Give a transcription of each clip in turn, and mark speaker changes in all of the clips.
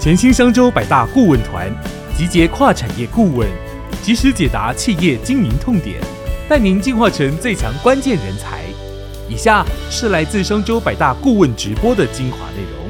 Speaker 1: 全新商周百大顾问团，集结跨产业顾问，及时解答企业经营痛点，带您进化成最强关键人才。以下是来自商周百大顾问直播的精华内容。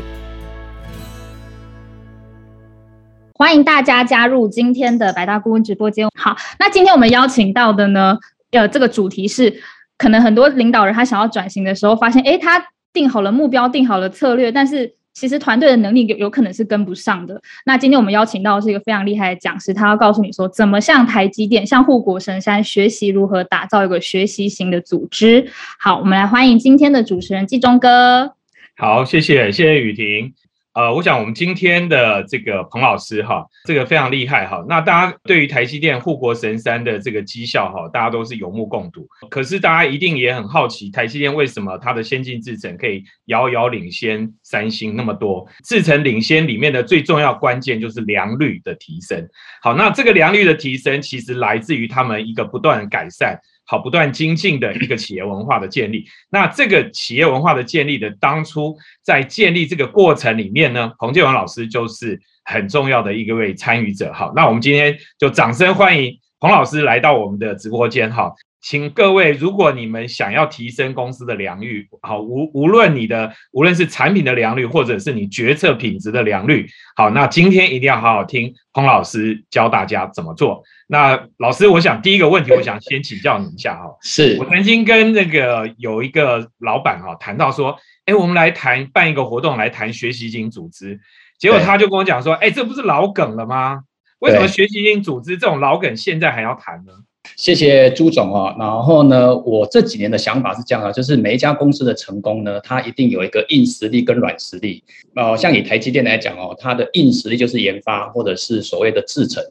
Speaker 2: 欢迎大家加入今天的百大顾问直播间。好，那今天我们邀请到的呢，呃，这个主题是，可能很多领导人他想要转型的时候，发现，哎，他定好了目标，定好了策略，但是其实团队的能力有有可能是跟不上的。那今天我们邀请到是一个非常厉害的讲师，他要告诉你说，怎么向台积电、向护国神山学习如何打造一个学习型的组织。好，我们来欢迎今天的主持人季中哥。
Speaker 3: 好，谢谢，谢谢雨婷。呃，我想我们今天的这个彭老师哈，这个非常厉害哈。那大家对于台积电护国神山的这个绩效哈，大家都是有目共睹。可是大家一定也很好奇，台积电为什么它的先进制程可以遥遥领先三星那么多？制程领先里面的最重要关键就是良率的提升。好，那这个良率的提升其实来自于他们一个不断改善。好，不断精进的一个企业文化的建立。那这个企业文化的建立的当初在建立这个过程里面呢，彭建文老师就是很重要的一位参与者。好，那我们今天就掌声欢迎彭老师来到我们的直播间。好，请各位，如果你们想要提升公司的良率，好，无无论你的无论是产品的良率，或者是你决策品质的良率，好，那今天一定要好好听彭老师教大家怎么做。那老师，我想第一个问题，我想先请教你一下哈。
Speaker 4: 是
Speaker 3: 我曾经跟那个有一个老板哈谈到说，哎，我们来谈办一个活动来谈学习型组织，结果他就跟我讲说，哎，这不是老梗了吗？为什么学习型组织这种老梗现在还要谈呢？
Speaker 4: 谢谢朱总哦。然后呢，我这几年的想法是这样的，就是每一家公司的成功呢，它一定有一个硬实力跟软实力。呃，像以台积电来讲哦，它的硬实力就是研发或者是所谓的制程。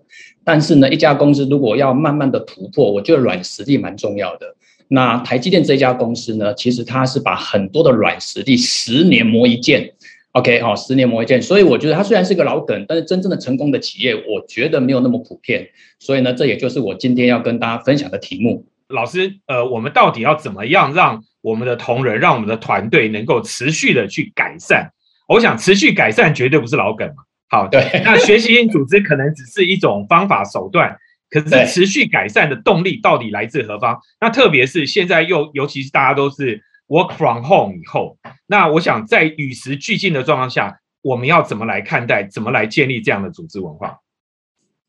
Speaker 4: 但是呢，一家公司如果要慢慢的突破，我觉得软实力蛮重要的。那台积电这家公司呢，其实它是把很多的软实力十年磨一剑。OK，好，十年磨一剑，所以我觉得它虽然是个老梗，但是真正的成功的企业，我觉得没有那么普遍。所以呢，这也就是我今天要跟大家分享的题目。
Speaker 3: 老师，呃，我们到底要怎么样让我们的同仁、让我们的团队能够持续的去改善？我想持续改善绝对不是老梗嘛。好，
Speaker 4: 对，
Speaker 3: 那学习型组织可能只是一种方法手段，可是持续改善的动力到底来自何方？那特别是现在又尤其是大家都是。Work from home 以后，那我想在与时俱进的状况下，我们要怎么来看待，怎么来建立这样的组织文化？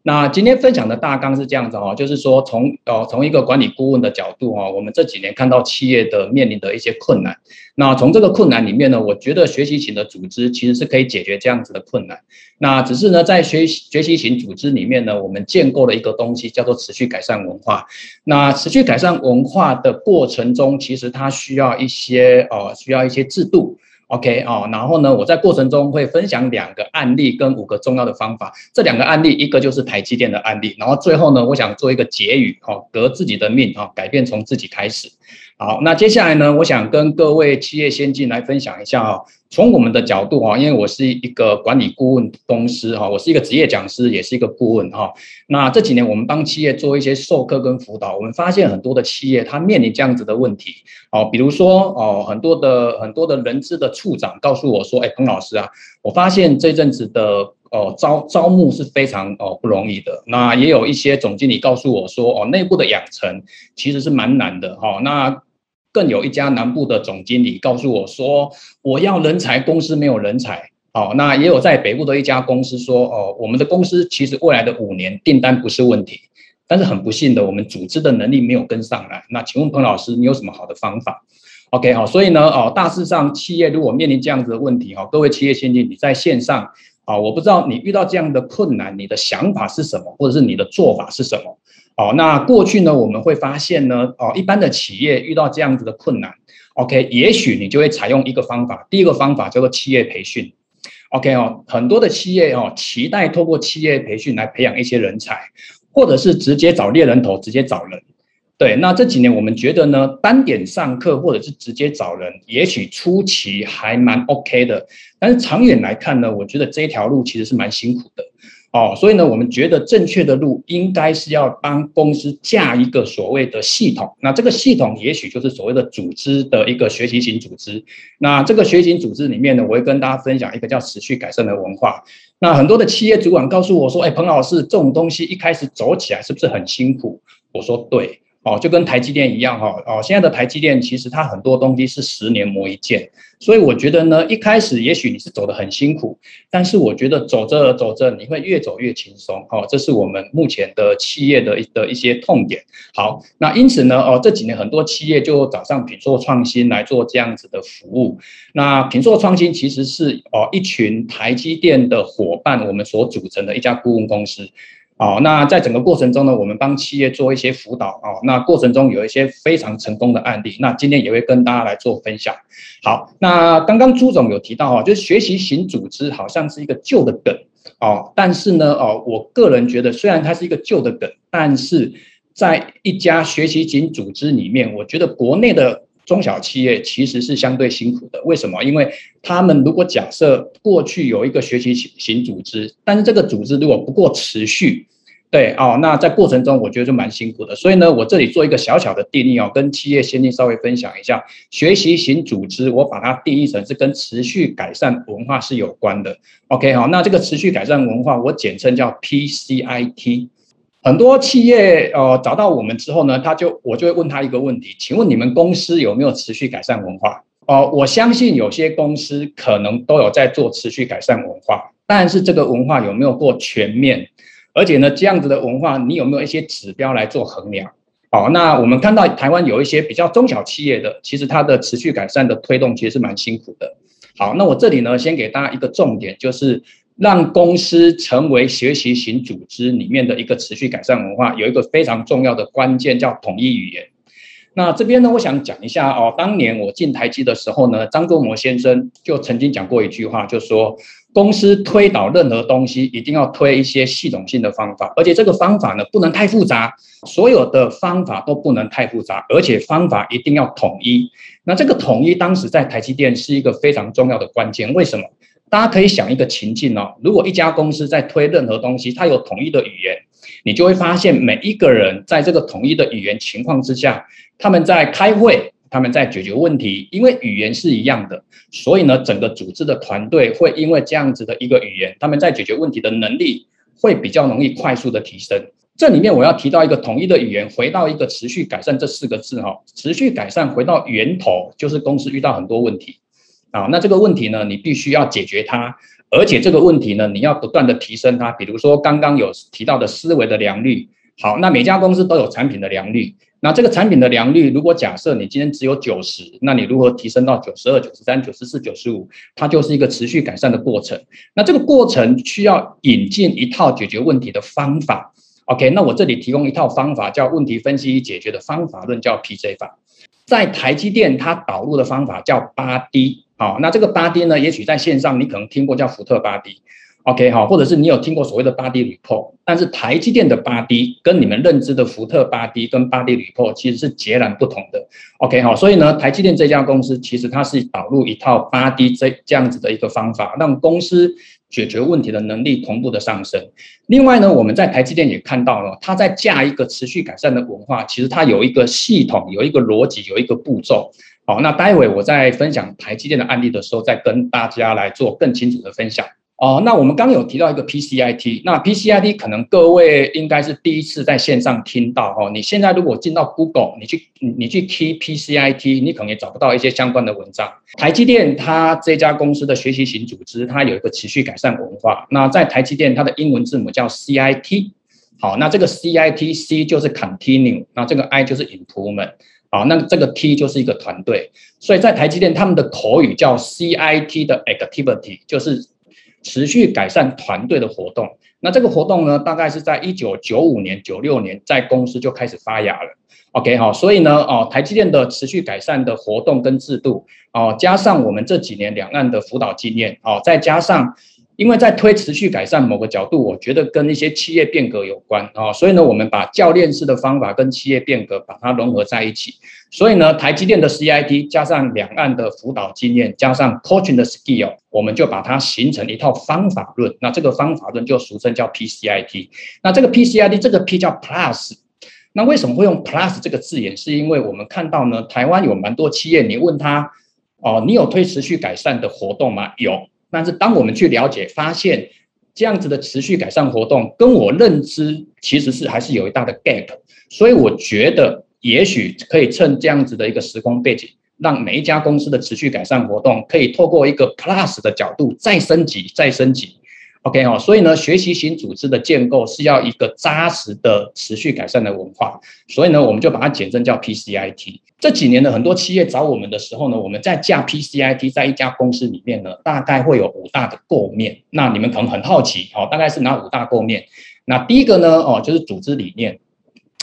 Speaker 4: 那今天分享的大纲是这样子哦，就是说从呃从一个管理顾问的角度哈，我们这几年看到企业的面临的一些困难。那从这个困难里面呢，我觉得学习型的组织其实是可以解决这样子的困难。那只是呢，在学习学习型组织里面呢，我们建构了一个东西叫做持续改善文化。那持续改善文化的过程中，其实它需要一些呃需要一些制度。OK 哦，然后呢，我在过程中会分享两个案例跟五个重要的方法。这两个案例，一个就是台积电的案例，然后最后呢，我想做一个结语哦，革自己的命哦，改变从自己开始。好，那接下来呢，我想跟各位企业先进来分享一下哈。从我们的角度哈，因为我是一个管理顾问公司哈，我是一个职业讲师，也是一个顾问哈。那这几年我们帮企业做一些授课跟辅导，我们发现很多的企业它面临这样子的问题哦，比如说哦，很多的很多的人资的处长告诉我说，哎，彭老师啊，我发现这阵子的哦招招募是非常哦不容易的。那也有一些总经理告诉我说，哦，内部的养成其实是蛮难的哈。那更有一家南部的总经理告诉我说：“我要人才，公司没有人才。”哦，那也有在北部的一家公司说：“哦，我们的公司其实未来的五年订单不是问题，但是很不幸的，我们组织的能力没有跟上来。”那请问彭老师，你有什么好的方法？OK，好，所以呢，哦，大致上企业如果面临这样子的问题，哈，各位企业先进，你在线上啊，我不知道你遇到这样的困难，你的想法是什么，或者是你的做法是什么？哦，那过去呢，我们会发现呢，哦，一般的企业遇到这样子的困难，OK，也许你就会采用一个方法，第一个方法叫做企业培训，OK 哦，很多的企业哦，期待透过企业培训来培养一些人才，或者是直接找猎人头，直接找人。对，那这几年我们觉得呢，单点上课或者是直接找人，也许初期还蛮 OK 的，但是长远来看呢，我觉得这条路其实是蛮辛苦的。哦，所以呢，我们觉得正确的路应该是要帮公司架一个所谓的系统。那这个系统也许就是所谓的组织的一个学习型组织。那这个学习型组织里面呢，我会跟大家分享一个叫持续改善的文化。那很多的企业主管告诉我说：“哎，彭老师，这种东西一开始走起来是不是很辛苦？”我说：“对。”哦，就跟台积电一样哈，哦，现在的台积电其实它很多东西是十年磨一剑，所以我觉得呢，一开始也许你是走得很辛苦，但是我觉得走着走着你会越走越轻松，哦，这是我们目前的企业的的一些痛点。好，那因此呢，哦，这几年很多企业就找上品硕创新来做这样子的服务。那品硕创新其实是哦一群台积电的伙伴，我们所组成的一家顾问公司。哦，那在整个过程中呢，我们帮企业做一些辅导哦。那过程中有一些非常成功的案例，那今天也会跟大家来做分享。好，那刚刚朱总有提到哦，就是学习型组织好像是一个旧的梗哦，但是呢哦，我个人觉得虽然它是一个旧的梗，但是在一家学习型组织里面，我觉得国内的。中小企业其实是相对辛苦的，为什么？因为他们如果假设过去有一个学习型组织，但是这个组织如果不够持续，对哦，那在过程中我觉得就蛮辛苦的。所以呢，我这里做一个小小的定义哦，跟企业先进稍微分享一下，学习型组织我把它定义成是跟持续改善文化是有关的。OK 好，那这个持续改善文化我简称叫 PCIT。很多企业呃找到我们之后呢，他就我就会问他一个问题，请问你们公司有没有持续改善文化？哦，我相信有些公司可能都有在做持续改善文化，但是这个文化有没有过全面？而且呢，这样子的文化你有没有一些指标来做衡量？哦，那我们看到台湾有一些比较中小企业的，其实它的持续改善的推动其实是蛮辛苦的。好，那我这里呢先给大家一个重点，就是。让公司成为学习型组织里面的一个持续改善文化，有一个非常重要的关键叫统一语言。那这边呢，我想讲一下哦，当年我进台积的时候呢，张忠谋先生就曾经讲过一句话，就说公司推导任何东西一定要推一些系统性的方法，而且这个方法呢不能太复杂，所有的方法都不能太复杂，而且方法一定要统一。那这个统一当时在台积电是一个非常重要的关键，为什么？大家可以想一个情境哦，如果一家公司在推任何东西，它有统一的语言，你就会发现每一个人在这个统一的语言情况之下，他们在开会，他们在解决问题，因为语言是一样的，所以呢，整个组织的团队会因为这样子的一个语言，他们在解决问题的能力会比较容易快速的提升。这里面我要提到一个统一的语言，回到一个持续改善这四个字哈，持续改善回到源头，就是公司遇到很多问题。啊，那这个问题呢，你必须要解决它，而且这个问题呢，你要不断的提升它。比如说刚刚有提到的思维的良率，好，那每家公司都有产品的良率，那这个产品的良率，如果假设你今天只有九十，那你如何提升到九十二、九十三、九十四、九十五？它就是一个持续改善的过程。那这个过程需要引进一套解决问题的方法。OK，那我这里提供一套方法，叫问题分析解决的方法论，叫 PJ 法。在台积电，它导入的方法叫八 D。好，那这个八 D 呢？也许在线上你可能听过叫福特八 D，OK 好，或者是你有听过所谓的八 D report，但是台积电的八 D 跟你们认知的福特八 D 跟八 D report 其实是截然不同的，OK 好，所以呢，台积电这家公司其实它是导入一套八 D 这这样子的一个方法，让公司解决问题的能力同步的上升。另外呢，我们在台积电也看到了，它在架一个持续改善的文化，其实它有一个系统，有一个逻辑，有一个步骤。好，那待会我在分享台积电的案例的时候，再跟大家来做更清楚的分享。哦，那我们刚有提到一个 PCIT，那 PCIT 可能各位应该是第一次在线上听到哦。你现在如果进到 Google，你去你去 T PCIT，你可能也找不到一些相关的文章。台积电它这家公司的学习型组织，它有一个持续改善文化。那在台积电，它的英文字母叫 CIT。好，那这个 CIT C 就是 Continue，那这个 I 就是 Improvement。好，那这个 T 就是一个团队，所以在台积电他们的口语叫 CIT 的 Activity，就是持续改善团队的活动。那这个活动呢，大概是在一九九五年、九六年在公司就开始发芽了。OK，好，所以呢，哦，台积电的持续改善的活动跟制度，哦，加上我们这几年两岸的辅导经验，哦，再加上。因为在推持续改善某个角度，我觉得跟一些企业变革有关啊，所以呢，我们把教练式的方法跟企业变革把它融合在一起。所以呢，台积电的 CIT 加上两岸的辅导经验，加上 coaching 的 skill，我们就把它形成一套方法论。那这个方法论就俗称叫 PCIT。那这个 PCIT 这个 P 叫 Plus。那为什么会用 Plus 这个字眼？是因为我们看到呢，台湾有蛮多企业，你问他哦，你有推持续改善的活动吗？有。但是当我们去了解，发现这样子的持续改善活动，跟我认知其实是还是有一大的 gap。所以我觉得。也许可以趁这样子的一个时空背景，让每一家公司的持续改善活动可以透过一个 Plus 的角度再升级、再升级。OK 哦，所以呢，学习型组织的建构是要一个扎实的持续改善的文化。所以呢，我们就把它简称叫 PCIT。这几年呢，很多企业找我们的时候呢，我们在架 PCIT 在一家公司里面呢，大概会有五大的构面。那你们可能很好奇，哦，大概是哪五大构面？那第一个呢，哦，就是组织理念。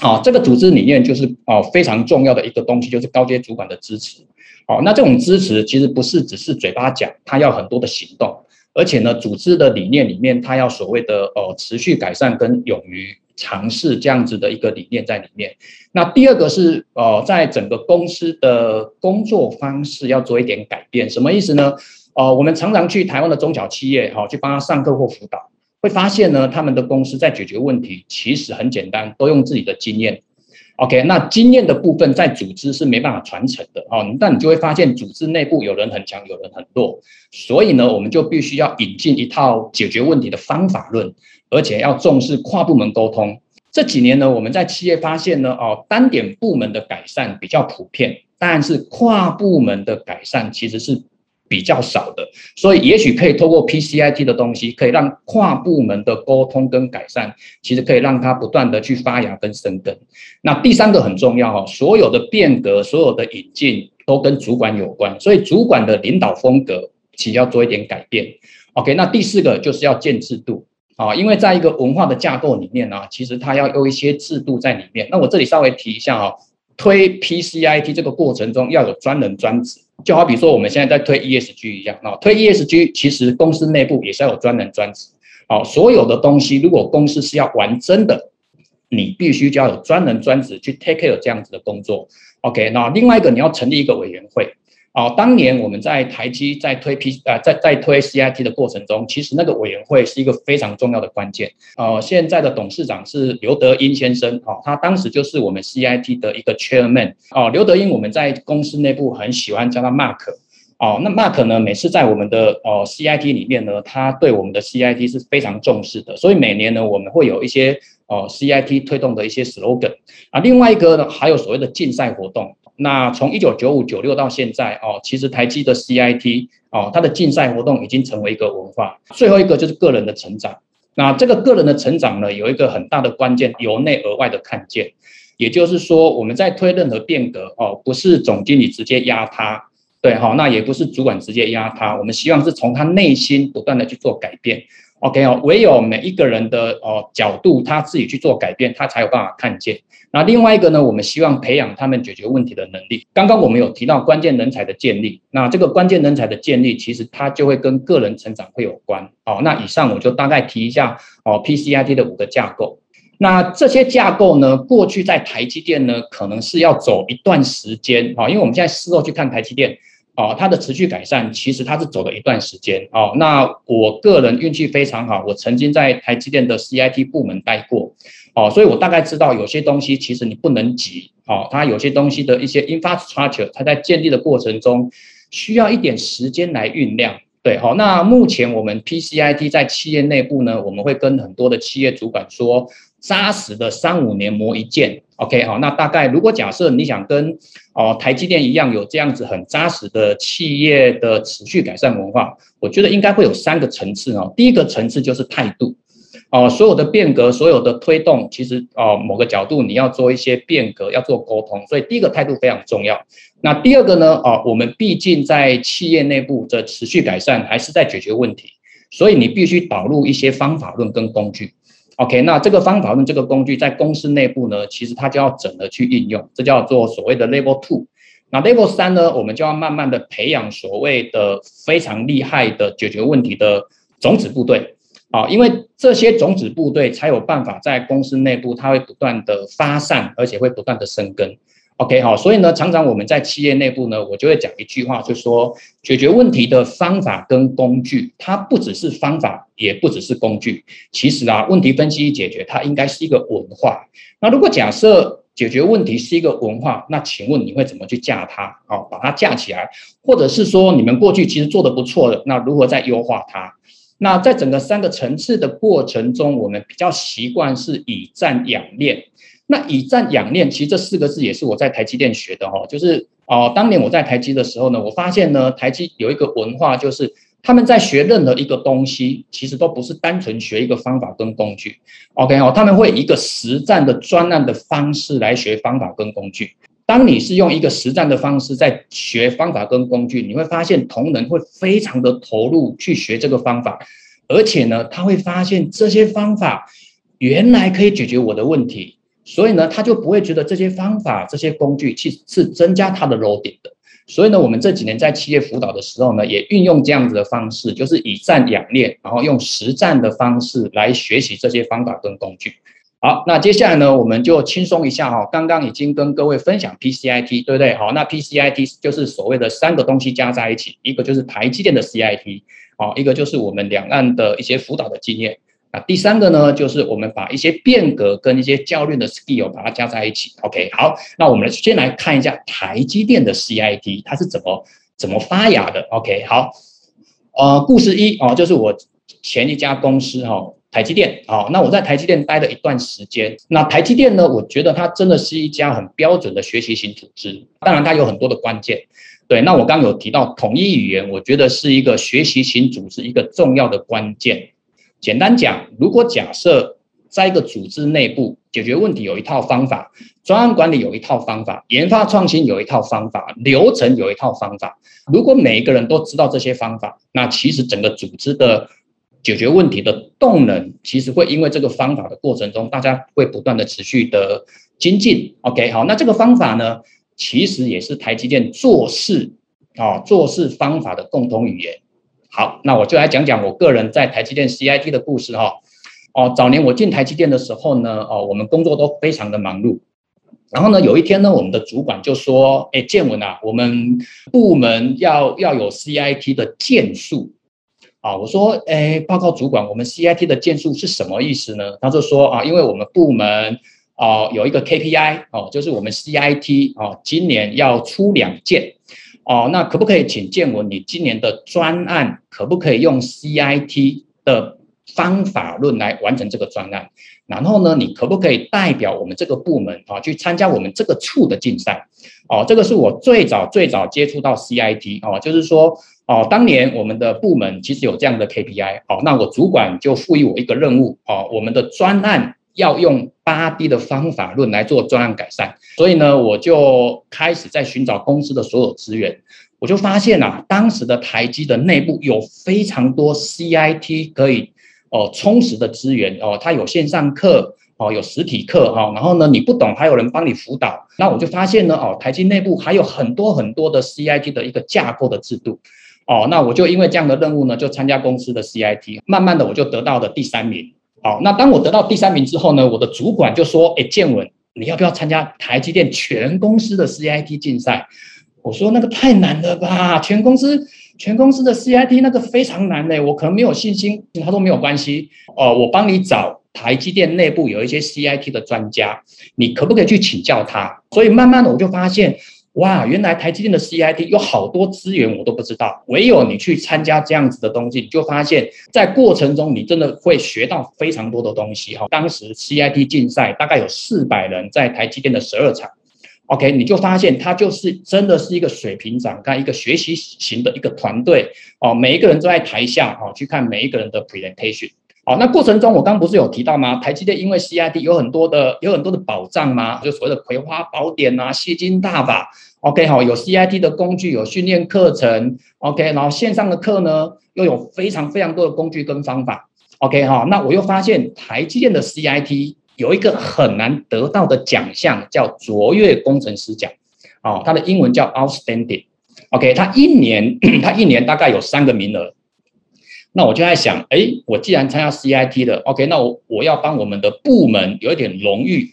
Speaker 4: 哦，这个组织理念就是哦非常重要的一个东西，就是高阶主管的支持。哦，那这种支持其实不是只是嘴巴讲，它要很多的行动，而且呢，组织的理念里面，它要所谓的呃持续改善跟勇于尝试这样子的一个理念在里面。那第二个是呃，在整个公司的工作方式要做一点改变，什么意思呢？呃，我们常常去台湾的中小企业，哈，去帮他上课或辅导。会发现呢，他们的公司在解决问题其实很简单，都用自己的经验。OK，那经验的部分在组织是没办法传承的哦。那你就会发现组织内部有人很强，有人很弱。所以呢，我们就必须要引进一套解决问题的方法论，而且要重视跨部门沟通。这几年呢，我们在企业发现呢，哦，单点部门的改善比较普遍，但是跨部门的改善其实是。比较少的，所以也许可以透过 PCIT 的东西，可以让跨部门的沟通跟改善，其实可以让它不断的去发芽跟生根。那第三个很重要哦，所有的变革、所有的引进都跟主管有关，所以主管的领导风格其实要做一点改变。OK，那第四个就是要建制度啊，因为在一个文化的架构里面呢，其实它要有一些制度在里面。那我这里稍微提一下啊，推 PCIT 这个过程中要有专人专职。就好比说我们现在在推 ESG 一样啊，推 ESG 其实公司内部也是要有专人专职。好，所有的东西如果公司是要玩真的，你必须就要有专人专职去 take care 这样子的工作。OK，那另外一个你要成立一个委员会。哦，当年我们在台积在推 P 呃在在推 CIT 的过程中，其实那个委员会是一个非常重要的关键。呃，现在的董事长是刘德英先生，哦，他当时就是我们 CIT 的一个 Chairman。哦，刘德英我们在公司内部很喜欢叫他 Mark。哦，那 Mark 呢，每次在我们的哦 CIT 里面呢，他对我们的 CIT 是非常重视的，所以每年呢，我们会有一些哦 CIT 推动的一些 slogan。啊，另外一个呢，还有所谓的竞赛活动。那从一九九五九六到现在哦，其实台积的 CIT 哦，它的竞赛活动已经成为一个文化。最后一个就是个人的成长。那这个个人的成长呢，有一个很大的关键，由内而外的看见。也就是说，我们在推任何变革哦，不是总经理直接压他，对哈，那也不是主管直接压他，我们希望是从他内心不断的去做改变。OK 哦，唯有每一个人的哦角度，他自己去做改变，他才有办法看见。那另外一个呢，我们希望培养他们解决问题的能力。刚刚我们有提到关键人才的建立，那这个关键人才的建立，其实它就会跟个人成长会有关。哦，那以上我就大概提一下哦，PCIT 的五个架构。那这些架构呢，过去在台积电呢，可能是要走一段时间啊，因为我们现在事后去看台积电。哦，它的持续改善其实它是走了一段时间哦。那我个人运气非常好，我曾经在台积电的 CIT 部门待过哦，所以我大概知道有些东西其实你不能急哦。它有些东西的一些 infrastructure，它在建立的过程中需要一点时间来酝酿。对，好，那目前我们 PCIT 在企业内部呢，我们会跟很多的企业主管说。扎实的三五年磨一剑，OK 好，那大概如果假设你想跟哦台积电一样有这样子很扎实的企业的持续改善文化，我觉得应该会有三个层次哦。第一个层次就是态度，哦，所有的变革，所有的推动，其实哦某个角度你要做一些变革，要做沟通，所以第一个态度非常重要。那第二个呢，哦，我们毕竟在企业内部的持续改善还是在解决问题，所以你必须导入一些方法论跟工具。OK，那这个方法论这个工具在公司内部呢，其实它就要整合去应用，这叫做所谓的 Level Two。那 Level 三呢，我们就要慢慢的培养所谓的非常厉害的解决问题的种子部队啊，因为这些种子部队才有办法在公司内部，它会不断的发散，而且会不断的生根。OK 好，所以呢，常常我们在企业内部呢，我就会讲一句话，就说解决问题的方法跟工具，它不只是方法，也不只是工具。其实啊，问题分析解决，它应该是一个文化。那如果假设解决问题是一个文化，那请问你会怎么去架它？哦，把它架起来，或者是说你们过去其实做的不错的，那如何再优化它？那在整个三个层次的过程中，我们比较习惯是以战养练。那以战养练，其实这四个字也是我在台积电学的哈，就是哦，当年我在台积的时候呢，我发现呢，台积有一个文化，就是他们在学任何一个东西，其实都不是单纯学一个方法跟工具，OK 哦，他们会以一个实战的专案的方式来学方法跟工具。当你是用一个实战的方式在学方法跟工具，你会发现同仁会非常的投入去学这个方法，而且呢，他会发现这些方法原来可以解决我的问题。所以呢，他就不会觉得这些方法、这些工具其实是增加他的 loading 的。所以呢，我们这几年在企业辅导的时候呢，也运用这样子的方式，就是以战养练，然后用实战的方式来学习这些方法跟工具。好，那接下来呢，我们就轻松一下哈。刚刚已经跟各位分享 PCIT，对不对？好，那 PCIT 就是所谓的三个东西加在一起，一个就是台积电的 CIT，好，一个就是我们两岸的一些辅导的经验。那第三个呢，就是我们把一些变革跟一些教练的 skill 把它加在一起。OK，好，那我们先来看一下台积电的 CIT 它是怎么怎么发芽的。OK，好，呃，故事一哦，就是我前一家公司哈，台积电。好，那我在台积电待了一段时间。那台积电呢，我觉得它真的是一家很标准的学习型组织。当然，它有很多的关键。对，那我刚有提到统一语言，我觉得是一个学习型组织一个重要的关键。简单讲，如果假设在一个组织内部解决问题有一套方法，专案管理有一套方法，研发创新有一套方法，流程有一套方法，如果每一个人都知道这些方法，那其实整个组织的解决问题的动能，其实会因为这个方法的过程中，大家会不断的持续的精进。OK，好，那这个方法呢，其实也是台积电做事啊做事方法的共同语言。好，那我就来讲讲我个人在台积电 CIT 的故事哈。哦，早年我进台积电的时候呢，哦，我们工作都非常的忙碌。然后呢，有一天呢，我们的主管就说：“哎，建文啊，我们部门要要有 CIT 的件数。”啊，我说：“哎，报告主管，我们 CIT 的件数是什么意思呢？”他就说：“啊，因为我们部门啊有一个 KPI 哦，就是我们 CIT 哦，今年要出两件。”哦，那可不可以请建文？你今年的专案可不可以用 CIT 的方法论来完成这个专案？然后呢，你可不可以代表我们这个部门啊去参加我们这个处的竞赛？哦，这个是我最早最早接触到 CIT 哦，就是说哦，当年我们的部门其实有这样的 KPI 哦，那我主管就赋予我一个任务哦，我们的专案。要用八 D 的方法论来做专案改善，所以呢，我就开始在寻找公司的所有资源，我就发现啊，当时的台积的内部有非常多 CIT 可以哦充实的资源哦，它有线上课哦，有实体课哈，然后呢，你不懂还有人帮你辅导，那我就发现呢，哦，台积内部还有很多很多的 CIT 的一个架构的制度。哦，那我就因为这样的任务呢，就参加公司的 CIT，慢慢的我就得到了第三名。好，那当我得到第三名之后呢，我的主管就说：“哎，建文，你要不要参加台积电全公司的 CIT 竞赛？”我说：“那个太难了吧，全公司全公司的 CIT 那个非常难的，我可能没有信心。”他说：“没有关系，哦，我帮你找台积电内部有一些 CIT 的专家，你可不可以去请教他？”所以慢慢的我就发现。哇，原来台积电的 CIT 有好多资源我都不知道，唯有你去参加这样子的东西，你就发现，在过程中你真的会学到非常多的东西哈。当时 CIT 竞赛大概有四百人在台积电的十二场，OK，你就发现它就是真的是一个水平展开、一个学习型的一个团队哦，每一个人都在台下哦去看每一个人的 presentation。好，那过程中我刚不是有提到吗？台积电因为 CIT 有很多的有很多的保障吗？就所谓的葵花宝典啊、吸金大法。OK，好，有 CIT 的工具，有训练课程。OK，然后线上的课呢，又有非常非常多的工具跟方法。OK，好，那我又发现台积电的 CIT 有一个很难得到的奖项，叫卓越工程师奖。哦，它的英文叫 Outstanding。OK，它一年 它一年大概有三个名额。那我就在想，哎，我既然参加 CIT 的，OK，那我我要帮我们的部门有一点荣誉，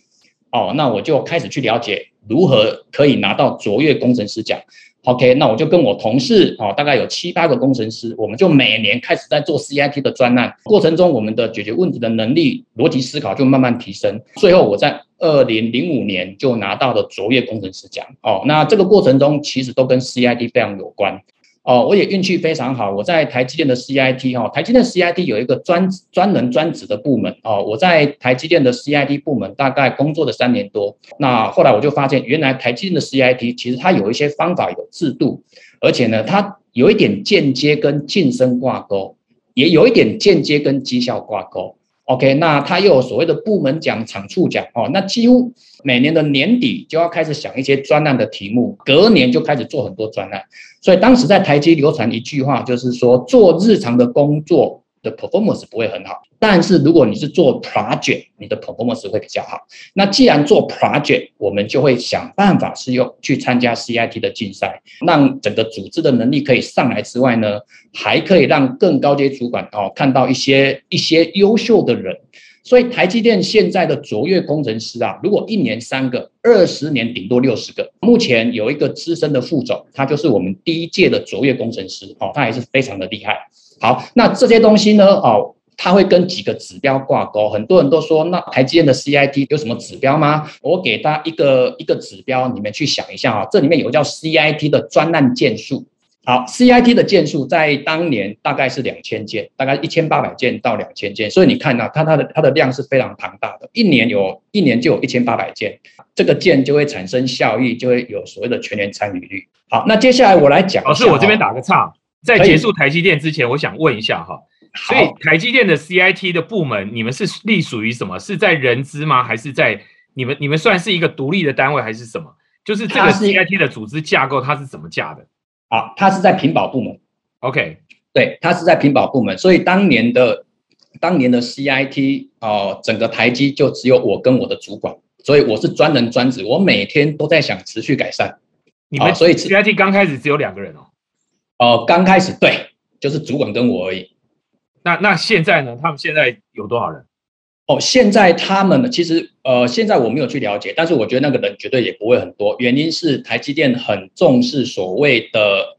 Speaker 4: 哦，那我就开始去了解如何可以拿到卓越工程师奖。OK，那我就跟我同事哦，大概有七八个工程师，我们就每年开始在做 CIT 的专案过程中，我们的解决问题的能力、逻辑思考就慢慢提升。最后我在二零零五年就拿到了卓越工程师奖。哦，那这个过程中其实都跟 CIT 非常有关。哦，我也运气非常好，我在台积电的 CIT 哈，台积电 CIT 有一个专专人专职的部门哦，我在台积电的 CIT 部门大概工作了三年多，那后来我就发现，原来台积电的 CIT 其实它有一些方法有制度，而且呢，它有一点间接跟晋升挂钩，也有一点间接跟绩效挂钩。OK，那它又有所谓的部门奖、厂处奖哦，那几乎每年的年底就要开始想一些专案的题目，隔年就开始做很多专案。所以当时在台积流传一句话，就是说做日常的工作的 performance 不会很好，但是如果你是做 project，你的 performance 会比较好。那既然做 project，我们就会想办法是用去参加 CIT 的竞赛，让整个组织的能力可以上来之外呢，还可以让更高阶主管哦看到一些一些优秀的人。所以台积电现在的卓越工程师啊，如果一年三个，二十年顶多六十个。目前有一个资深的副总，他就是我们第一届的卓越工程师，哦，他还是非常的厉害。好，那这些东西呢，哦，他会跟几个指标挂钩。很多人都说，那台积电的 CIT 有什么指标吗？我给他一个一个指标，你们去想一下啊，这里面有个叫 CIT 的专案件数。好，CIT 的件数在当年大概是两千件，大概一千八百件到两千件，所以你看到它它的它的量是非常庞大的，一年有一年就有一千八百件，这个件就会产生效益，就会有所谓的全年参与率。好，那接下来我来讲，
Speaker 3: 老师，我这边打个岔，在结束台积电之前，我想问一下哈，所以台积电的 CIT 的部门，你们是隶属于什么？是在人资吗？还是在你们你们算是一个独立的单位，还是什么？就是这个 CIT 的组织架构，它是怎么架的？
Speaker 4: 啊，他是在屏保部门
Speaker 3: ，OK，
Speaker 4: 对，他是在屏保部门，所以当年的当年的 CIT 哦，整个台积就只有我跟我的主管，所以我是专人专职，我每天都在想持续改善。
Speaker 3: 你们所以 CIT 刚开始只有两个人哦，
Speaker 4: 哦，刚开始对，就是主管跟我而已。
Speaker 3: 那那现在呢？他们现在有多少人？
Speaker 4: 哦，现在他们呢？其实呃，现在我没有去了解，但是我觉得那个人绝对也不会很多。原因是台积电很重视所谓的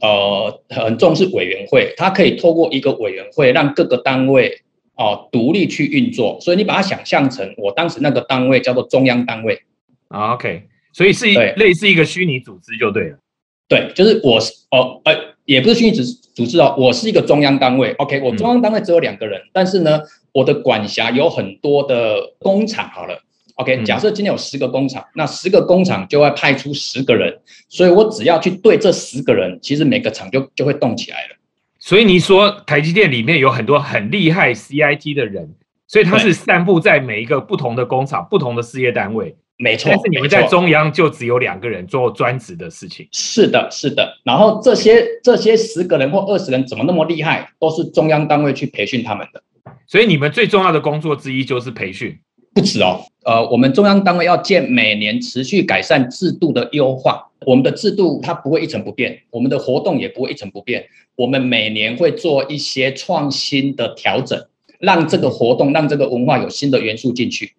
Speaker 4: 呃，很重视委员会，它可以透过一个委员会让各个单位哦独立去运作。所以你把它想象成我当时那个单位叫做中央单位
Speaker 3: 啊，OK，所以是一类似一个虚拟组织就对了。
Speaker 4: 对，就是我是哦呃，也不是虚拟组组织哦，我是一个中央单位。OK，我中央单位只有两个人，但是呢。我的管辖有很多的工厂，好了，OK，假设今天有十个工厂，那十个工厂就会派出十个人，所以我只要去对这十个人，其实每个厂就就会动起来了。
Speaker 3: 所以你说台积电里面有很多很厉害 CIT 的人，所以他是散布在每一个不同的工厂、不同的事业单位，
Speaker 4: 没错。
Speaker 3: 但是你们在中央就只有两个人做专职的事情。
Speaker 4: 是的，是的。然后这些这些十个人或二十人怎么那么厉害，都是中央单位去培训他们的。
Speaker 3: 所以你们最重要的工作之一就是培训，
Speaker 4: 不止哦。呃，我们中央单位要建每年持续改善制度的优化，我们的制度它不会一成不变，我们的活动也不会一成不变。我们每年会做一些创新的调整，让这个活动、让这个文化有新的元素进去。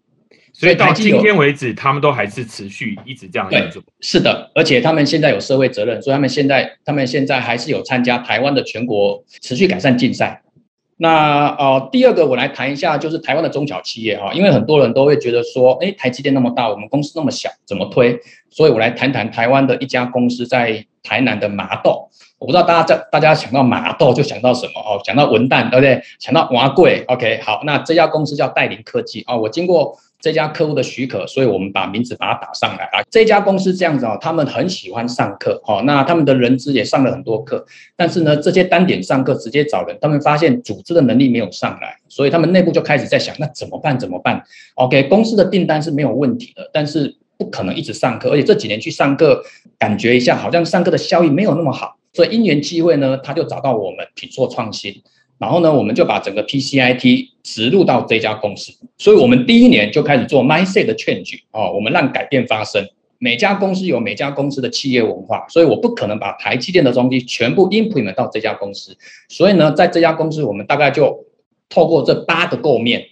Speaker 3: 所以到今天为止，他们都还是持续一直这样做。
Speaker 4: 是的，而且他们现在有社会责任，所以他们现在他们现在还是有参加台湾的全国持续改善竞赛。那呃，第二个我来谈一下，就是台湾的中小企业哈，因为很多人都会觉得说，哎，台积电那么大，我们公司那么小，怎么推？所以我来谈谈台湾的一家公司在台南的麻豆。我不知道大家在大家想到麻豆就想到什么哦？想到文旦对不对？想到华贵？OK，好，那这家公司叫戴林科技啊，我经过。这家客户的许可，所以我们把名字把它打上来啊。这家公司这样子哦，他们很喜欢上课哦，那他们的人资也上了很多课，但是呢，这些单点上课直接找人，他们发现组织的能力没有上来，所以他们内部就开始在想，那怎么办？怎么办？OK，公司的订单是没有问题的，但是不可能一直上课，而且这几年去上课，感觉一下好像上课的效益没有那么好，所以因缘机会呢，他就找到我们品硕创新。然后呢，我们就把整个 PCIT 植入到这家公司，所以我们第一年就开始做 mindset 的 change 哦，我们让改变发生。每家公司有每家公司的企业文化，所以我不可能把台积电的东西全部 implement 到这家公司。所以呢，在这家公司，我们大概就透过这八个构面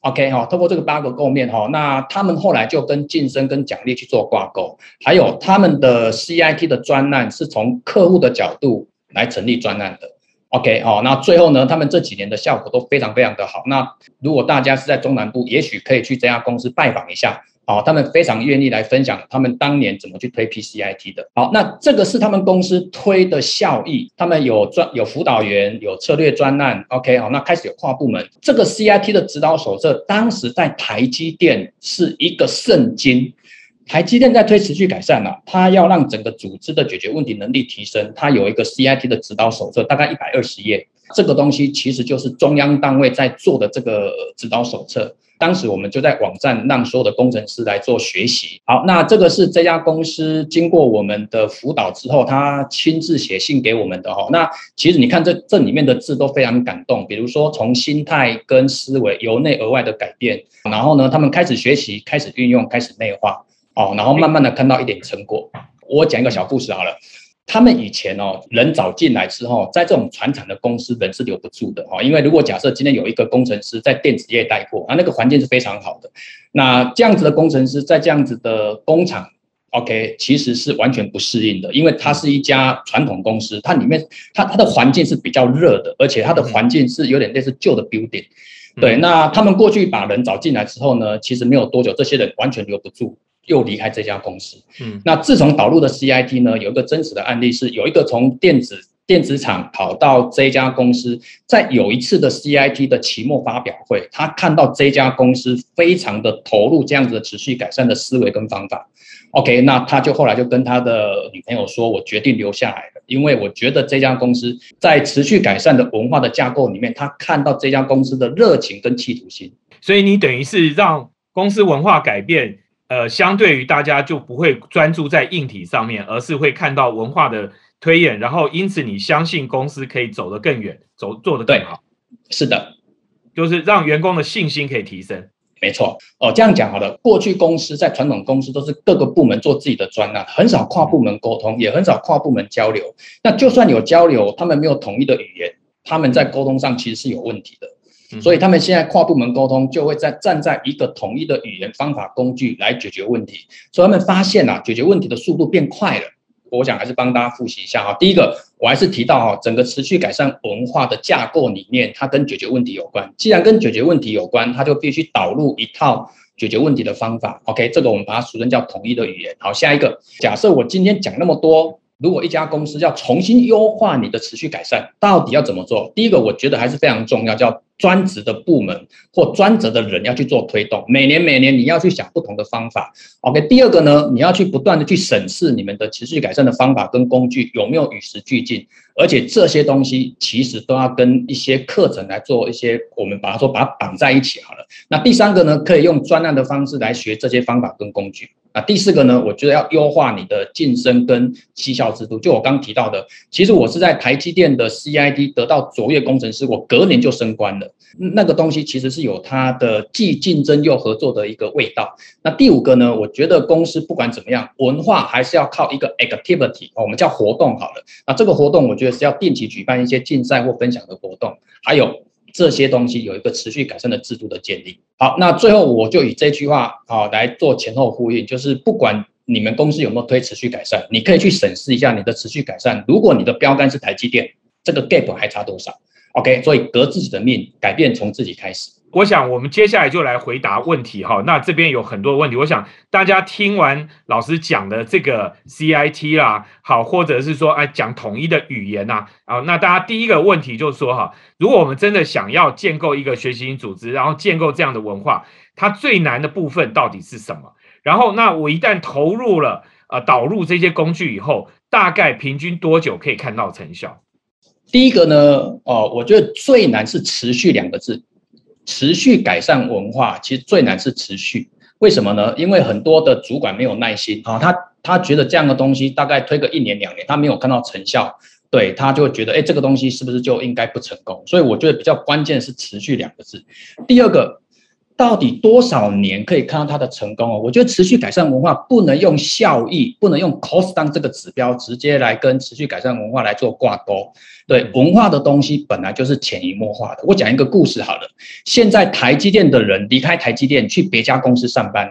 Speaker 4: ，OK 哈，透过这个八个构面哈，那他们后来就跟晋升跟奖励去做挂钩，还有他们的 CIT 的专案是从客户的角度来成立专案的。OK 好，那最后呢，他们这几年的效果都非常非常的好。那如果大家是在中南部，也许可以去这家公司拜访一下。好，他们非常愿意来分享他们当年怎么去推 PCIT 的。好，那这个是他们公司推的效益，他们有专有辅导员，有策略专案。OK，好，那开始有跨部门。这个 CIT 的指导手册，当时在台积电是一个圣经。台积电在推持续改善了，它要让整个组织的解决问题能力提升，它有一个 CIT 的指导手册，大概一百二十页。这个东西其实就是中央单位在做的这个指导手册。当时我们就在网站让所有的工程师来做学习。好，那这个是这家公司经过我们的辅导之后，他亲自写信给我们的哈。那其实你看这这里面的字都非常感动，比如说从心态跟思维由内而外的改变，然后呢，他们开始学习，开始运用，开始内化，哦，然后慢慢的看到一点成果。我讲一个小故事好了。他们以前哦，人找进来之后，在这种传统的公司，人是留不住的哦。因为如果假设今天有一个工程师在电子业待过，啊，那个环境是非常好的。那这样子的工程师在这样子的工厂，OK，其实是完全不适应的，因为它是一家传统公司，它里面它它的环境是比较热的，而且它的环境是有点类似旧的 building。对，那他们过去把人找进来之后呢，其实没有多久，这些人完全留不住。又离开这家公司。嗯，那自从导入的 CIT 呢，有一个真实的案例是，有一个从电子电子厂跑到这家公司，在有一次的 CIT 的期末发表会，他看到这家公司非常的投入这样子的持续改善的思维跟方法。OK，那他就后来就跟他的女朋友说：“我决定留下来了，因为我觉得这家公司在持续改善的文化的架构里面，他看到这家公司的热情跟企图心。
Speaker 3: 所以你等于是让公司文化改变。”呃，相对于大家就不会专注在硬体上面，而是会看到文化的推演，然后因此你相信公司可以走得更远，走做得更好。
Speaker 4: 是的，
Speaker 3: 就是让员工的信心可以提升。
Speaker 4: 没错，哦，这样讲好了。过去公司在传统公司都是各个部门做自己的专案，很少跨部门沟通，也很少跨部门交流。那就算有交流，他们没有统一的语言，他们在沟通上其实是有问题的。所以他们现在跨部门沟通就会在站在一个统一的语言、方法、工具来解决问题。所以他们发现啊，解决问题的速度变快了。我想还是帮大家复习一下哈。第一个，我还是提到哈，整个持续改善文化的架构里面，它跟解决问题有关。既然跟解决问题有关，它就必须导入一套解决问题的方法。OK，这个我们把它俗称叫统一的语言。好，下一个，假设我今天讲那么多。如果一家公司要重新优化你的持续改善，到底要怎么做？第一个，我觉得还是非常重要，叫专职的部门或专职的人要去做推动。每年每年你要去想不同的方法。OK，第二个呢，你要去不断的去审视你们的持续改善的方法跟工具有没有与时俱进，而且这些东西其实都要跟一些课程来做一些，我们把它说把它绑在一起好了。那第三个呢，可以用专案的方式来学这些方法跟工具。那第四个呢？我觉得要优化你的晋升跟绩效制度。就我刚提到的，其实我是在台积电的 CID 得到卓越工程师，我隔年就升官了。那个东西其实是有它的既竞争又合作的一个味道。那第五个呢？我觉得公司不管怎么样，文化还是要靠一个 activity，我们叫活动好了。那这个活动我觉得是要定期举办一些竞赛或分享的活动，还有。这些东西有一个持续改善的制度的建立。好，那最后我就以这句话啊来做前后呼应，就是不管你们公司有没有推持续改善，你可以去审视一下你的持续改善。如果你的标杆是台积电，这个 gap 还差多少？OK，所以革自己的命，改变从自己开始。
Speaker 3: 我想，我们接下来就来回答问题哈。那这边有很多问题，我想大家听完老师讲的这个 CIT 啦，好，或者是说，哎，讲统一的语言呐，啊，那大家第一个问题就是说，哈，如果我们真的想要建构一个学习型组织，然后建构这样的文化，它最难的部分到底是什么？然后，那我一旦投入了，呃，导入这些工具以后，大概平均多久可以看到成效？
Speaker 4: 第一个呢，哦，我觉得最难是持续两个字。持续改善文化，其实最难是持续。为什么呢？因为很多的主管没有耐心啊，他他觉得这样的东西大概推个一年两年，他没有看到成效，对他就会觉得，哎，这个东西是不是就应该不成功？所以我觉得比较关键是持续两个字。第二个。到底多少年可以看到它的成功哦？我觉得持续改善文化不能用效益，不能用 cost down 这个指标直接来跟持续改善文化来做挂钩。对，文化的东西本来就是潜移默化的。我讲一个故事好了，现在台积电的人离开台积电去别家公司上班，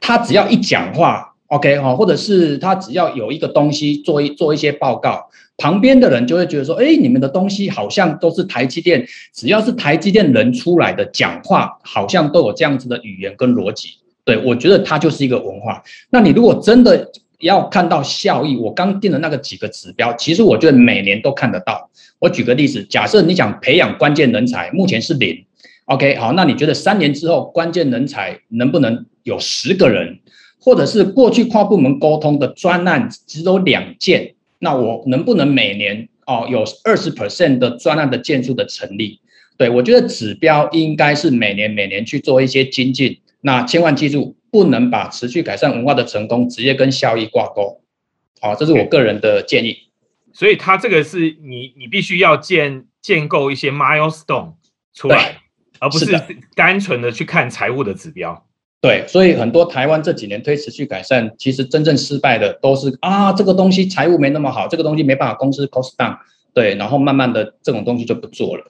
Speaker 4: 他只要一讲话。OK 哈，或者是他只要有一个东西做一做一些报告，旁边的人就会觉得说，哎，你们的东西好像都是台积电，只要是台积电人出来的讲话，好像都有这样子的语言跟逻辑。对我觉得它就是一个文化。那你如果真的要看到效益，我刚定的那个几个指标，其实我觉得每年都看得到。我举个例子，假设你想培养关键人才，目前是零，OK 好，那你觉得三年之后关键人才能不能有十个人？或者是过去跨部门沟通的专案只有两件，那我能不能每年哦有二十 percent 的专案的建筑的成立？对我觉得指标应该是每年每年去做一些精进。那千万记住，不能把持续改善文化的成功直接跟效益挂钩。好，这是我个人的建议。
Speaker 3: 所以它这个是你你必须要建建构一些 milestone 出来，而不是单纯的去看财务的指标。
Speaker 4: 对，所以很多台湾这几年推持续改善，其实真正失败的都是啊，这个东西财务没那么好，这个东西没办法公司 cost down，对，然后慢慢的这种东西就不做了。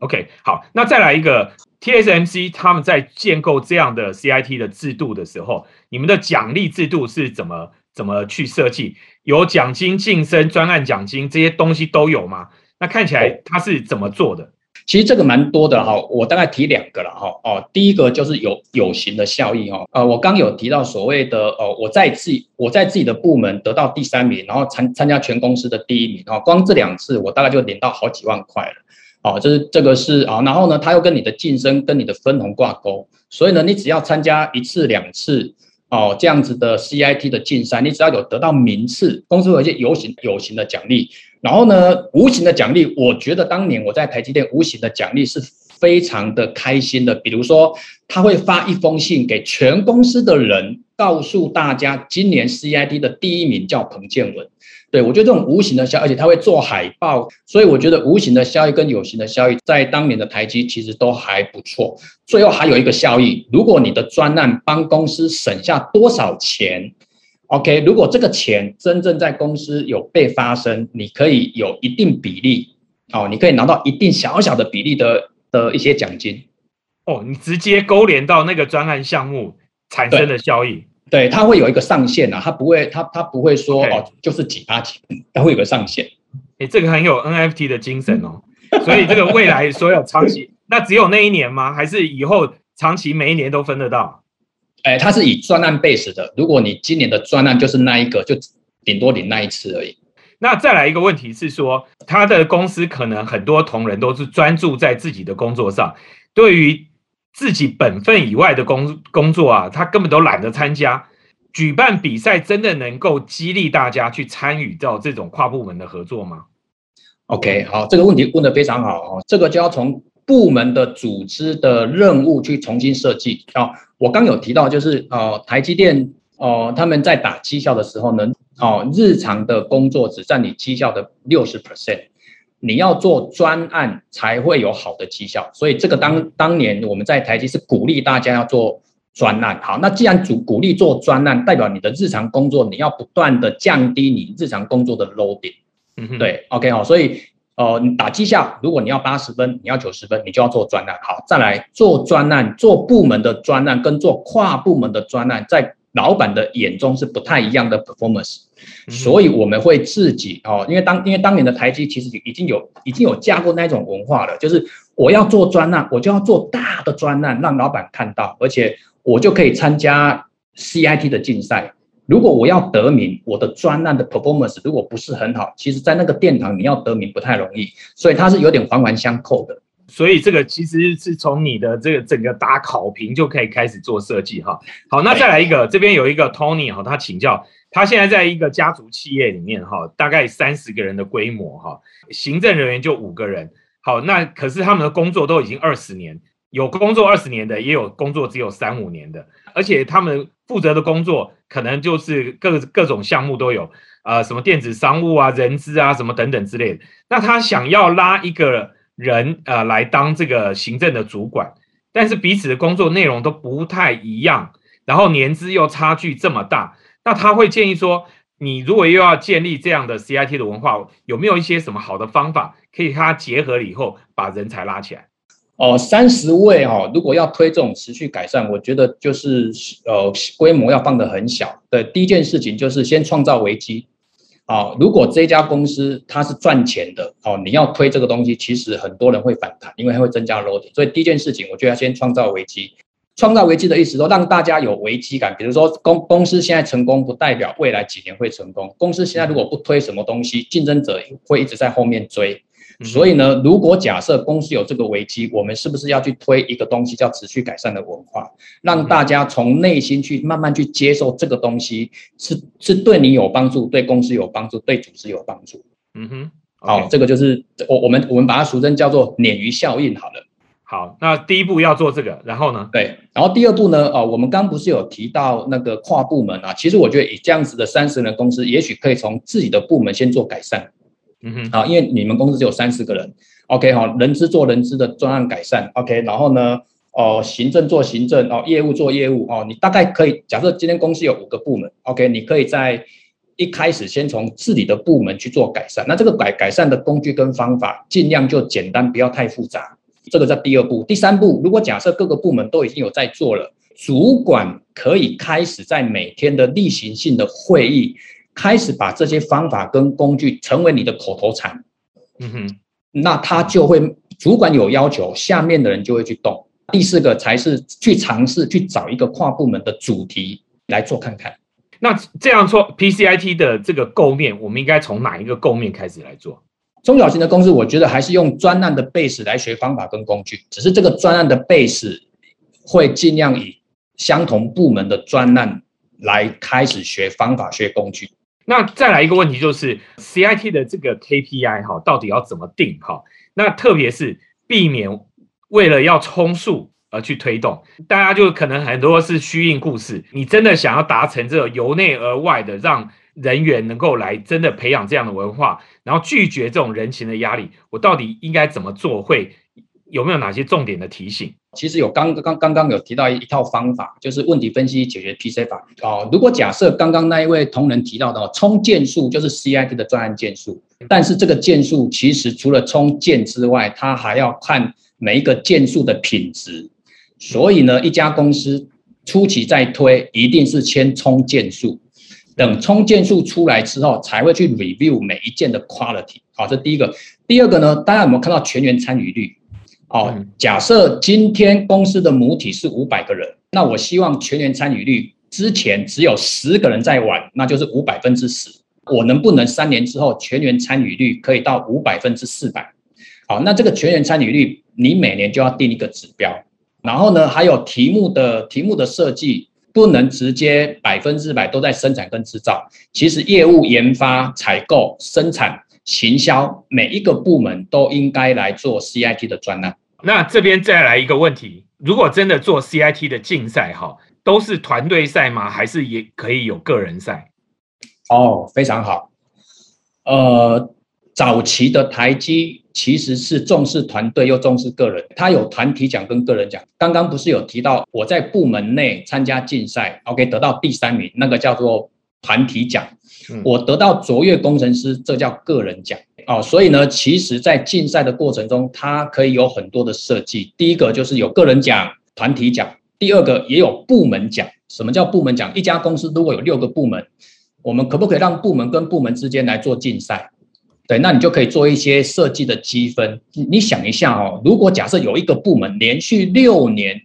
Speaker 3: OK，好，那再来一个 TSMC 他们在建构这样的 CIT 的制度的时候，你们的奖励制度是怎么怎么去设计？有奖金、晋升、专案奖金这些东西都有吗？那看起来他是怎么做的？
Speaker 4: 其实这个蛮多的哈，我大概提两个了哈哦，第一个就是有有形的效益哈，呃，我刚有提到所谓的哦，我在自己我在自己的部门得到第三名，然后参参加全公司的第一名哈，光这两次我大概就领到好几万块了，哦，这是这个是啊，然后呢，他又跟你的晋升跟你的分红挂钩，所以呢，你只要参加一次两次哦这样子的 CIT 的竞赛，你只要有得到名次，公司有一些有形有形的奖励。然后呢，无形的奖励，我觉得当年我在台积电，无形的奖励是非常的开心的。比如说，他会发一封信给全公司的人，告诉大家今年 CIT 的第一名叫彭建文。对我觉得这种无形的效，而且他会做海报，所以我觉得无形的效益跟有形的效益在当年的台积其实都还不错。最后还有一个效益，如果你的专案帮公司省下多少钱。OK，如果这个钱真正在公司有被发生，你可以有一定比例哦，你可以拿到一定小小的比例的的一些奖金
Speaker 3: 哦，你直接勾连到那个专案项目产生的效益，
Speaker 4: 对，它会有一个上限啊，它不会，它它不会说哦，就是几八几，它会有个上限。
Speaker 3: 哎，这个很有 NFT 的精神哦，所以这个未来所有长期，那只有那一年吗？还是以后长期每一年都分得到？
Speaker 4: 哎，它是以专案 base 的。如果你今年的专案就是那一个，就顶多领那一次而已。
Speaker 3: 那再来一个问题是说，他的公司可能很多同仁都是专注在自己的工作上，对于自己本分以外的工工作啊，他根本都懒得参加。举办比赛真的能够激励大家去参与到这种跨部门的合作吗
Speaker 4: ？OK，好，这个问题问得非常好哦。这个就要从部门的组织的任务去重新设计啊。我刚有提到，就是呃，台积电哦，他们在打绩效的时候呢，哦，日常的工作只占你绩效的六十 percent，你要做专案才会有好的绩效。所以这个当当年我们在台积是鼓励大家要做专案。好，那既然主鼓励做专案，代表你的日常工作你要不断的降低你日常工作的 loading。嗯对，OK 好，所以。呃，你打绩效，如果你要八十分，你要九十分，你就要做专案。好，再来做专案，做部门的专案跟做跨部门的专案，在老板的眼中是不太一样的 performance。所以我们会自己哦，因为当因为当年的台积其实已经有已经有架过那种文化了，就是我要做专案，我就要做大的专案，让老板看到，而且我就可以参加 CIT 的竞赛。如果我要得名，我的专案的 performance 如果不是很好，其实，在那个殿堂你要得名不太容易，所以它是有点环环相扣的。
Speaker 3: 所以这个其实是从你的这个整个打考评就可以开始做设计哈。好，那再来一个，这边有一个 Tony 哈，他请教，他现在在一个家族企业里面哈，大概三十个人的规模哈，行政人员就五个人。好，那可是他们的工作都已经二十年，有工作二十年的，也有工作只有三五年的，而且他们。负责的工作可能就是各各种项目都有，呃，什么电子商务啊、人资啊，什么等等之类的。那他想要拉一个人，呃，来当这个行政的主管，但是彼此的工作内容都不太一样，然后年资又差距这么大，那他会建议说，你如果又要建立这样的 CIT 的文化，有没有一些什么好的方法可以和它结合了以后，把人才拉起来？
Speaker 4: 哦，三十位哈，如果要推这种持续改善，我觉得就是呃规模要放得很小。的第一件事情就是先创造危机。啊，如果这家公司它是赚钱的，哦，你要推这个东西，其实很多人会反弹，因为它会增加 load。所以第一件事情，我就要先创造危机。创造危机的意思说，让大家有危机感。比如说，公公司现在成功，不代表未来几年会成功。公司现在如果不推什么东西，竞争者会一直在后面追。所以呢，如果假设公司有这个危机，我们是不是要去推一个东西叫持续改善的文化，让大家从内心去慢慢去接受这个东西，是是对你有帮助，对公司有帮助，对组织有帮助。嗯哼，好，这个就是我我们我们把它俗称叫做鲶鱼效应。好了，
Speaker 3: 好，那第一步要做这个，然后呢？
Speaker 4: 对，然后第二步呢？哦，我们刚不是有提到那个跨部门啊？其实我觉得以这样子的三十人公司，也许可以从自己的部门先做改善。嗯哼，好，因为你们公司只有三四个人，OK，好，人资做人资的专案改善，OK，然后呢，哦，行政做行政，哦，业务做业务，哦，你大概可以假设今天公司有五个部门，OK，你可以在一开始先从自己的部门去做改善，那这个改改善的工具跟方法尽量就简单，不要太复杂，这个在第二步，第三步，如果假设各个部门都已经有在做了，主管可以开始在每天的例行性的会议。开始把这些方法跟工具成为你的口头禅，嗯哼，那他就会主管有要求，下面的人就会去动。第四个才是去尝试去找一个跨部门的主题来做看看。
Speaker 3: 那这样做 PCIT 的这个构面，我们应该从哪一个构面开始来做？
Speaker 4: 中小型的公司，我觉得还是用专案的 base 来学方法跟工具，只是这个专案的 base 会尽量以相同部门的专案来开始学方法、学工具。
Speaker 3: 那再来一个问题，就是 CIT 的这个 KPI 哈，到底要怎么定哈？那特别是避免为了要冲数而去推动，大家就可能很多是虚应故事。你真的想要达成这个由内而外的，让人员能够来真的培养这样的文化，然后拒绝这种人情的压力，我到底应该怎么做？会有没有哪些重点的提醒？
Speaker 4: 其实有刚刚刚刚有提到一一套方法，就是问题分析解决 PC 法哦。如果假设刚刚那一位同仁提到的冲件数就是 CIT 的专案件数，但是这个件数其实除了冲件之外，它还要看每一个件数的品质。所以呢，一家公司初期在推，一定是先冲件数，等冲件数出来之后，才会去 review 每一件的 quality。好，这第一个。第二个呢，大家有没有看到全员参与率？哦，假设今天公司的母体是五百个人，那我希望全员参与率之前只有十个人在玩，那就是五百分之十。我能不能三年之后全员参与率可以到五百分之四百？好，那这个全员参与率，你每年就要定一个指标。然后呢，还有题目的题目的设计，不能直接百分之百都在生产跟制造。其实业务、研发、采购、生产、行销，每一个部门都应该来做 CIT 的专案。
Speaker 3: 那这边再来一个问题：如果真的做 CIT 的竞赛，哈，都是团队赛吗？还是也可以有个人赛？
Speaker 4: 哦，非常好。呃，早期的台积其实是重视团队又重视个人，他有团体奖跟个人奖。刚刚不是有提到我在部门内参加竞赛，OK，得到第三名，那个叫做团体奖。我得到卓越工程师，这叫个人奖。哦，所以呢，其实，在竞赛的过程中，它可以有很多的设计。第一个就是有个人奖、团体奖；第二个也有部门奖。什么叫部门奖？一家公司如果有六个部门，我们可不可以让部门跟部门之间来做竞赛？对，那你就可以做一些设计的积分。你想一下哦，如果假设有一个部门连续六年、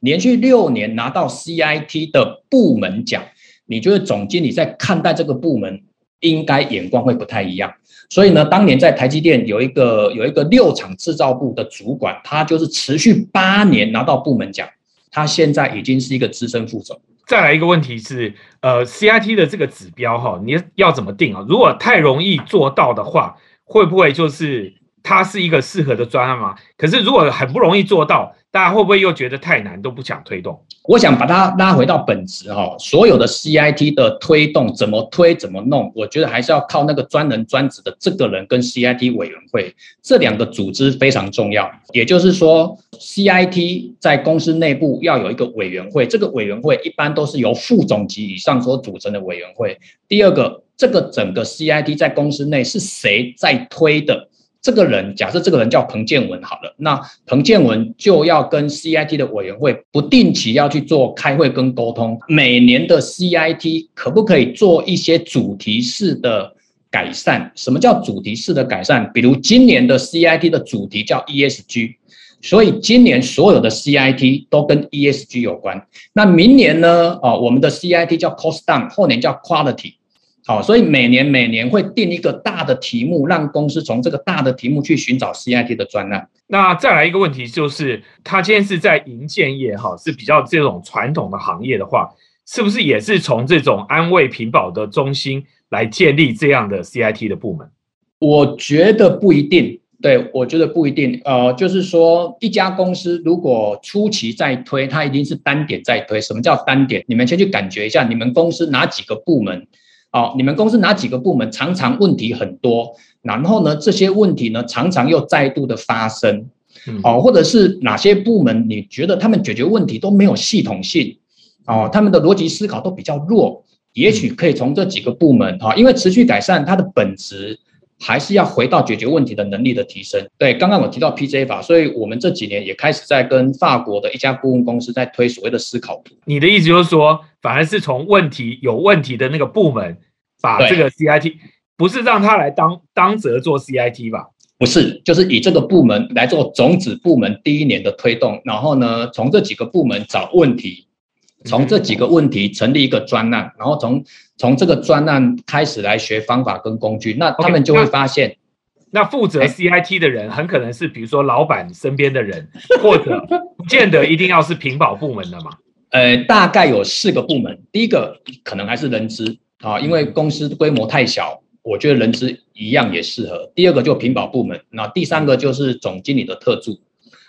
Speaker 4: 连续六年拿到 CIT 的部门奖，你觉得总经理在看待这个部门，应该眼光会不太一样？所以呢，当年在台积电有一个有一个六厂制造部的主管，他就是持续八年拿到部门奖，他现在已经是一个资深副总。
Speaker 3: 再来一个问题是，呃，CIT 的这个指标哈，你要怎么定啊？如果太容易做到的话，会不会就是它是一个适合的专案吗？可是如果很不容易做到，大家会不会又觉得太难，都不想推动？
Speaker 4: 我想把它拉回到本质哈，所有的 CIT 的推动怎么推怎么弄，我觉得还是要靠那个专人专职的这个人跟 CIT 委员会这两个组织非常重要。也就是说，CIT 在公司内部要有一个委员会，这个委员会一般都是由副总级以上所组成的委员会。第二个，这个整个 CIT 在公司内是谁在推的？这个人，假设这个人叫彭建文好了，那彭建文就要跟 CIT 的委员会不定期要去做开会跟沟通。每年的 CIT 可不可以做一些主题式的改善？什么叫主题式的改善？比如今年的 CIT 的主题叫 ESG，所以今年所有的 CIT 都跟 ESG 有关。那明年呢？哦，我们的 CIT 叫 Cost Down，后年叫 Quality。好，所以每年每年会定一个大的题目，让公司从这个大的题目去寻找 CIT 的专案。
Speaker 3: 那再来一个问题，就是他今天是在银建业哈，是比较这种传统的行业的话，是不是也是从这种安慰屏保的中心来建立这样的 CIT 的部门？
Speaker 4: 我觉得不一定，对我觉得不一定。呃，就是说一家公司如果初期在推，它一定是单点在推。什么叫单点？你们先去感觉一下，你们公司哪几个部门？哦，你们公司哪几个部门常常问题很多？然后呢，这些问题呢常常又再度的发生，哦，或者是哪些部门你觉得他们解决问题都没有系统性，哦，他们的逻辑思考都比较弱，也许可以从这几个部门哈，因为持续改善它的本质还是要回到解决问题的能力的提升。对，刚刚我提到 PJ 法，所以我们这几年也开始在跟法国的一家顾问公司在推所谓的思考图。
Speaker 3: 你的意思就是说？反而是从问题有问题的那个部门，把这个 CIT 不是让他来当当责做 CIT 吧？
Speaker 4: 不是，就是以这个部门来做种子部门第一年的推动，然后呢，从这几个部门找问题，从这几个问题成立一个专案，然后从从这个专案开始来学方法跟工具，那他们就会发现，
Speaker 3: 那负责 CIT 的人很可能是比如说老板身边的人，或者不见得一定要是屏保部门的嘛。
Speaker 4: 呃，大概有四个部门。第一个可能还是人资啊，因为公司规模太小，我觉得人资一样也适合。第二个就屏保部门，那第三个就是总经理的特助，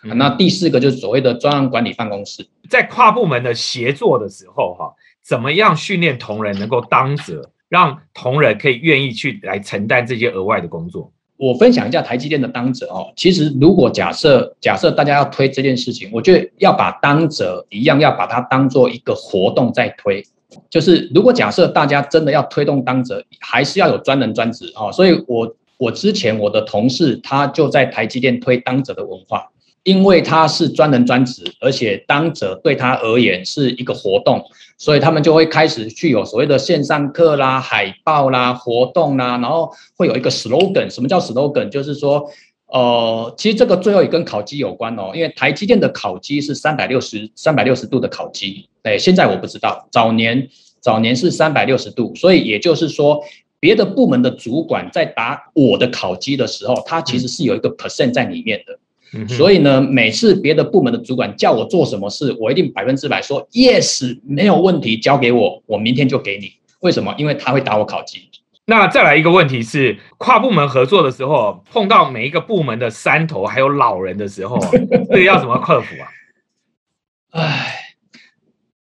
Speaker 4: 那第四个就是所谓的专案管理办公室。
Speaker 3: 在跨部门的协作的时候，哈，怎么样训练同仁能够当责，让同仁可以愿意去来承担这些额外的工作？
Speaker 4: 我分享一下台积电的当者哦。其实，如果假设假设大家要推这件事情，我觉得要把当者一样，要把它当做一个活动在推。就是如果假设大家真的要推动当者，还是要有专人专职哦。所以我我之前我的同事他就在台积电推当者的文化。因为他是专人专职，而且当者对他而言是一个活动，所以他们就会开始去有所谓的线上课啦、海报啦、活动啦，然后会有一个 slogan。什么叫 slogan？就是说，呃，其实这个最后也跟烤鸡有关哦，因为台积电的烤鸡是三百六十三百六十度的烤鸡，哎，现在我不知道，早年早年是三百六十度，所以也就是说，别的部门的主管在打我的烤鸡的时候，他其实是有一个 percent 在里面的。所以呢，每次别的部门的主管叫我做什么事，我一定百分之百说 yes，没有问题，交给我，我明天就给你。为什么？因为他会打我考绩。
Speaker 3: 那再来一个问题是，跨部门合作的时候，碰到每一个部门的山头还有老人的时候，这个要怎么克服啊？
Speaker 4: 唉，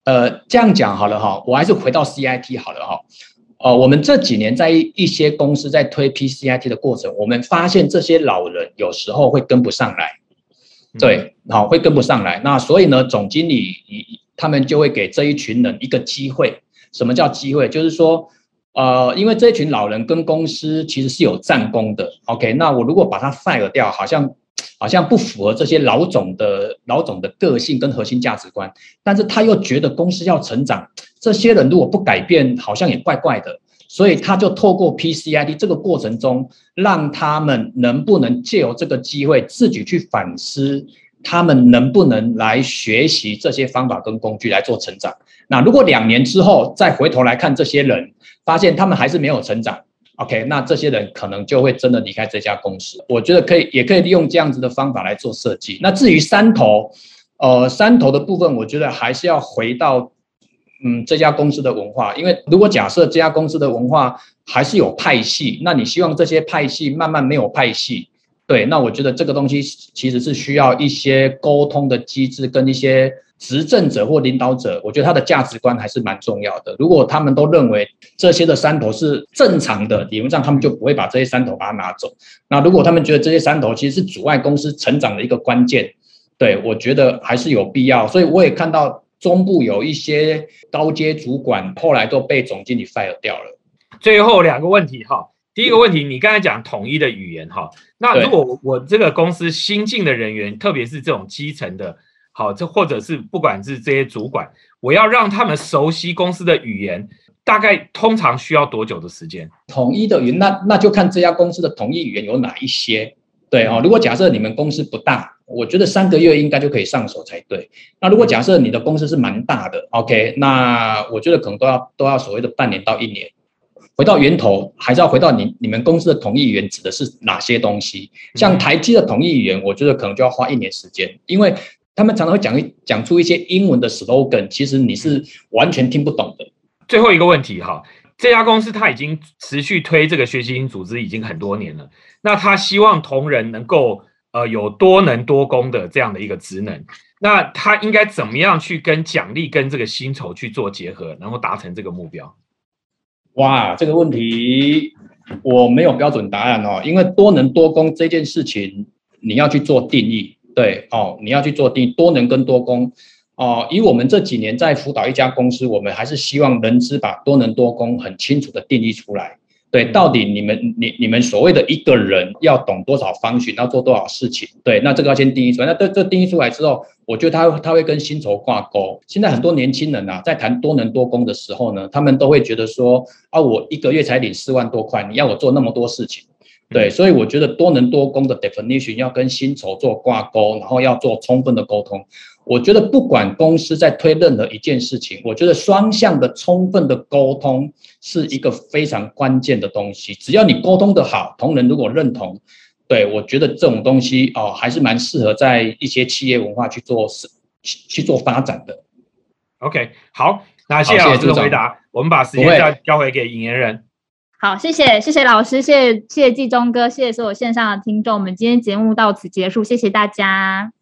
Speaker 4: 呃，这样讲好了哈，我还是回到 CIT 好了哈。呃，我们这几年在一些公司在推 PCIT 的过程，我们发现这些老人有时候会跟不上来，对，好，会跟不上来。那所以呢，总经理他们就会给这一群人一个机会。什么叫机会？就是说，呃，因为这群老人跟公司其实是有战功的。OK，那我如果把他 fire 掉，好像好像不符合这些老总的老总的个性跟核心价值观，但是他又觉得公司要成长。这些人如果不改变，好像也怪怪的，所以他就透过 PCID 这个过程中，让他们能不能借由这个机会自己去反思，他们能不能来学习这些方法跟工具来做成长。那如果两年之后再回头来看这些人，发现他们还是没有成长，OK，那这些人可能就会真的离开这家公司。我觉得可以，也可以利用这样子的方法来做设计。那至于三头，呃，三头的部分，我觉得还是要回到。嗯，这家公司的文化，因为如果假设这家公司的文化还是有派系，那你希望这些派系慢慢没有派系，对，那我觉得这个东西其实是需要一些沟通的机制跟一些。执政者或领导者，我觉得他的价值观还是蛮重要的。如果他们都认为这些的山头是正常的，理论上他们就不会把这些山头把它拿走。那如果他们觉得这些山头其实是阻碍公司成长的一个关键，对我觉得还是有必要。所以我也看到中部有一些高阶主管后来都被总经理 fire 掉了。
Speaker 3: 最后两个问题哈，第一个问题，你刚才讲统一的语言哈，那如果我这个公司新进的人员，特别是这种基层的。好，这或者是不管是这些主管，我要让他们熟悉公司的语言，大概通常需要多久的时间？
Speaker 4: 统一的语言，那那就看这家公司的统一语言有哪一些。对哦，如果假设你们公司不大，我觉得三个月应该就可以上手才对。那如果假设你的公司是蛮大的，OK，那我觉得可能都要都要所谓的半年到一年。回到源头，还是要回到你你们公司的统一语言指的是哪些东西？像台积的统一语言，我觉得可能就要花一年时间，因为。他们常常会讲一讲出一些英文的 slogan，其实你是完全听不懂的。
Speaker 3: 最后一个问题哈，这家公司它已经持续推这个学习型组织已经很多年了，那他希望同仁能够呃有多能多工的这样的一个职能，那他应该怎么样去跟奖励跟这个薪酬去做结合，然后达成这个目标？
Speaker 4: 哇，这个问题我没有标准答案哦，因为多能多工这件事情你要去做定义。对哦，你要去做定多能跟多工哦。以我们这几年在辅导一家公司，我们还是希望人资把多能多工很清楚的定义出来。对，到底你们你你们所谓的一个人要懂多少方式，要做多少事情？对，那这个要先定义出来。那这这定义出来之后，我觉得他他会跟薪酬挂钩。现在很多年轻人啊，在谈多能多工的时候呢，他们都会觉得说啊，我一个月才领四万多块，你要我做那么多事情。对，所以我觉得多能多工的 definition 要跟薪酬做挂钩，然后要做充分的沟通。我觉得不管公司在推任何一件事情，我觉得双向的充分的沟通是一个非常关键的东西。只要你沟通的好，同仁如果认同，对我觉得这种东西哦，还是蛮适合在一些企业文化去做是去做发展的。
Speaker 3: OK，好，那谢谢老师的回答，我们把时间再交回给引言人。
Speaker 2: 好，谢谢谢谢老师，谢谢谢谢季中哥，谢谢所有线上的听众，我们今天节目到此结束，谢谢大家。